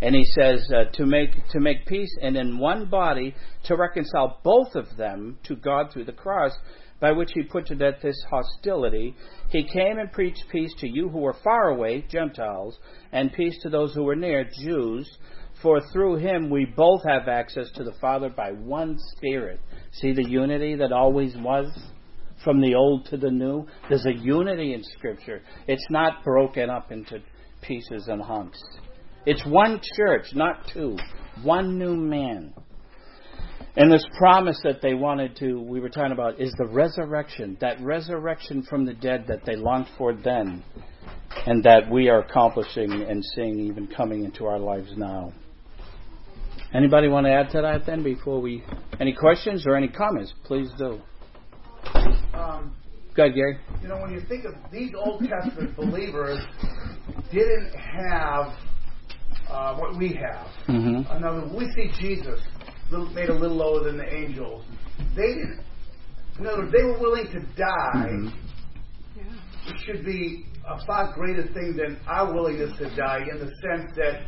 And he says uh, to make to make peace and in one body to reconcile both of them to God through the cross, by which he put to death this hostility. He came and preached peace to you who were far away, Gentiles, and peace to those who were near, Jews. For through him we both have access to the Father by one Spirit. See the unity that always was? From the old to the new? There's a unity in Scripture. It's not broken up into pieces and hunks. It's one church, not two. One new man. And this promise that they wanted to, we were talking about, is the resurrection. That resurrection from the dead that they longed for then, and that we are accomplishing and seeing even coming into our lives now. Anybody want to add to that then before we. Any questions or any comments? Please do. Um, Go ahead, Gary. You know, when you think of these Old Testament believers, didn't have uh, what we have. Mm-hmm. In other words, we see Jesus made a little lower than the angels. They didn't. In other words, they were willing to die. Mm-hmm. It should be a far greater thing than our willingness to die, in the sense that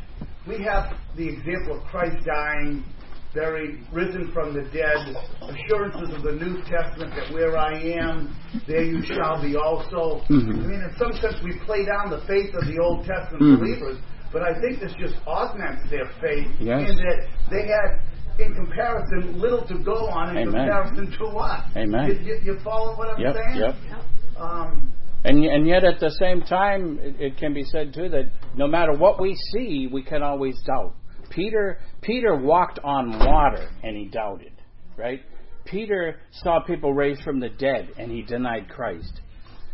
we have the example of Christ dying, buried, risen from the dead, assurances of the New Testament that where I am, there you shall be also. Mm-hmm. I mean, in some sense, we play down the faith of the Old Testament mm-hmm. believers, but I think this just augments their faith yes. in that they had in comparison, little to go on in Amen. comparison to what? Amen. You, you, you follow what I'm yep, saying? Yep. Um, and and yet at the same time, it, it can be said too that no matter what we see, we can always doubt. Peter Peter walked on water and he doubted, right? Peter saw people raised from the dead and he denied Christ.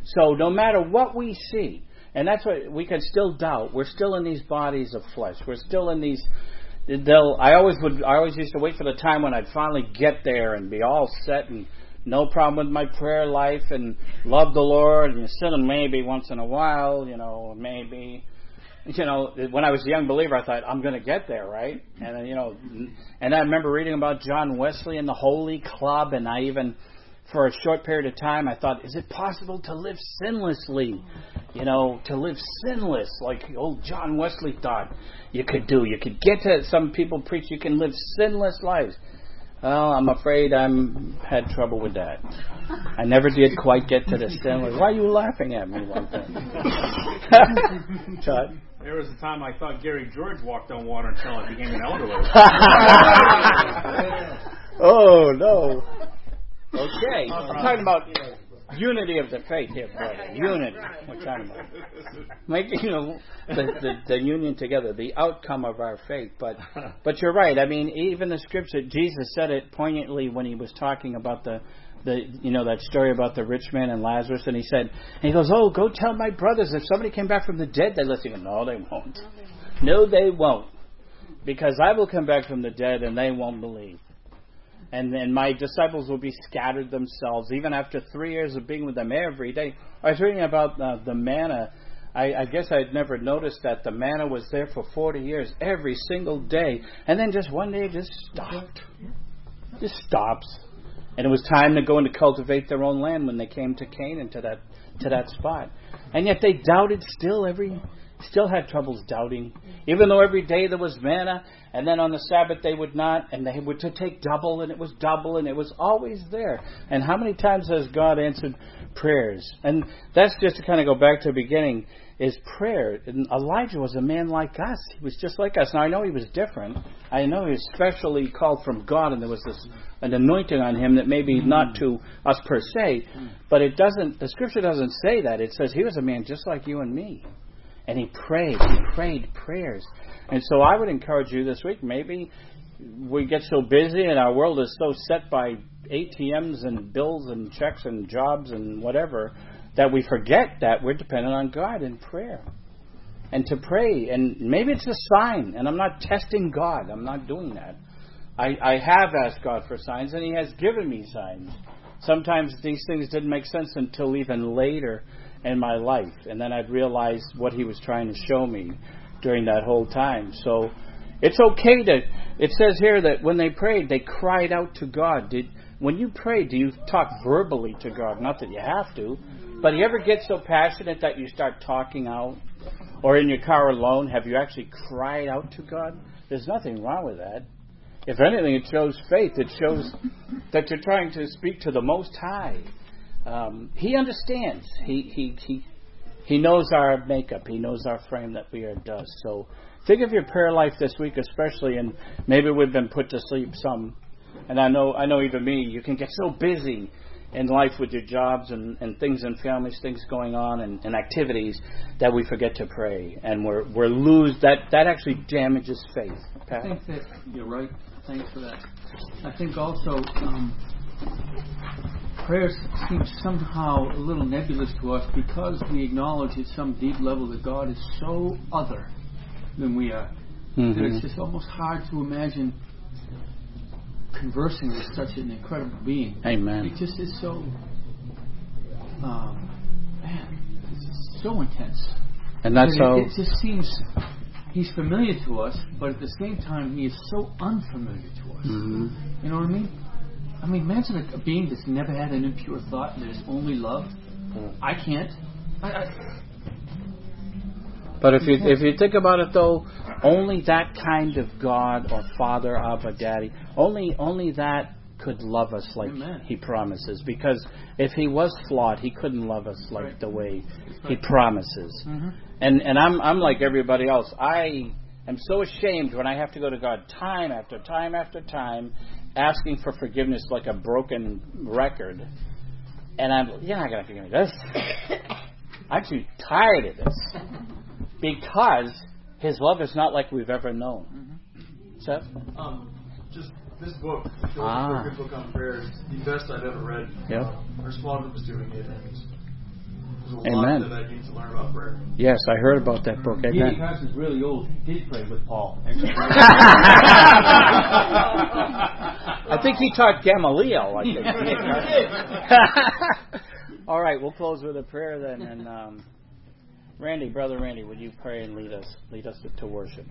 So no matter what we see, and that's what we can still doubt. We're still in these bodies of flesh. We're still in these. They'll. I always would. I always used to wait for the time when I'd finally get there and be all set and no problem with my prayer life and love the Lord and you sin maybe once in a while, you know, maybe. you know, when I was a young believer, I thought I'm going to get there, right? And you know, and I remember reading about John Wesley and the Holy Club, and I even, for a short period of time, I thought, is it possible to live sinlessly? You know, to live sinless, like old John Wesley thought you could do. You could get to. Some people preach you can live sinless lives. Well, I'm afraid I'm had trouble with that. I never did quite get to the sin. Why are you laughing at me like that? Todd? There was a time I thought Gary George walked on water until I became an elder. oh no. Okay, I'm talking about unity of the faith here, brother. Unity. We're talking about making the, the the union together, the outcome of our faith. But but you're right. I mean, even the scripture, Jesus said it poignantly when he was talking about the the you know that story about the rich man and Lazarus, and he said, and he goes, "Oh, go tell my brothers if somebody came back from the dead, they'd listen." No, they won't. No, they won't, because I will come back from the dead, and they won't believe. And then my disciples will be scattered themselves, even after three years of being with them every day. I was reading about uh, the manna. I, I guess I'd never noticed that the manna was there for 40 years, every single day, and then just one day it just stopped. Just stops and it was time to go and to cultivate their own land when they came to Canaan to that to that spot. And yet they doubted still every still had troubles doubting. Even though every day there was manna and then on the Sabbath they would not and they would to take double and it was double and it was always there. And how many times has God answered prayers? And that's just to kind of go back to the beginning is prayer. And Elijah was a man like us. He was just like us. Now I know he was different. I know he was specially called from God, and there was this an anointing on him that maybe not to us per se, but it doesn't. The scripture doesn't say that. It says he was a man just like you and me, and he prayed. He prayed prayers. And so I would encourage you this week. Maybe we get so busy, and our world is so set by ATMs and bills and checks and jobs and whatever that we forget that we're dependent on God in prayer. And to pray, and maybe it's a sign, and I'm not testing God, I'm not doing that. I, I have asked God for signs, and He has given me signs. Sometimes these things didn't make sense until even later in my life, and then I'd realized what He was trying to show me during that whole time. So it's okay to. It says here that when they prayed, they cried out to God. Did when you pray, do you talk verbally to God? Not that you have to, but you ever get so passionate that you start talking out? Or in your car alone, have you actually cried out to God? There's nothing wrong with that. If anything, it shows faith. It shows that you're trying to speak to the Most High. Um, he understands. He, he, he, he knows our makeup. He knows our frame that we are dust. So think of your prayer life this week, especially, and maybe we've been put to sleep some. And I know, I know even me, you can get so busy in life with your jobs and, and things in families, things going on and, and activities that we forget to pray and we're we're lose that that actually damages faith. Pat? I think that you're right. Thanks for that. I think also um, prayer seems somehow a little nebulous to us because we acknowledge at some deep level that God is so other than we are. Mm-hmm. That it's just almost hard to imagine conversing with such an incredible being. Amen. It just is so, um, man, it's so intense. And that's it, how. it just seems he's familiar to us, but at the same time he is so unfamiliar to us. Mm-hmm. You know what I mean? I mean, imagine a, a being that's never had an impure thought and there's only love. I can't. I, I, But if you if you think about it though, only that kind of God or Father, Abba, Daddy, only only that could love us like Amen. He promises. Because if He was flawed, He couldn't love us like Right. the way He promises. Mhm. And and I'm I'm like everybody else. I am so ashamed when I have to go to God time after time after time, asking for forgiveness like a broken record. And I'm you're not gonna forgive me this. I'm too tired of this because His love is not like we've ever known. Seth? Um, just this book, the Ah. Book on Prayer, is the best I've ever read. Yep. Uh, our small group is doing it, and Amen. I need to learn about prayer. Yes, I heard about that book. G.D. Amen. Carson's really old. He did pray with Paul. I think he taught Gamaliel. I think. All right, we'll close with a prayer then. And um, Randy, brother Randy, would you pray and lead us lead us to, to worship?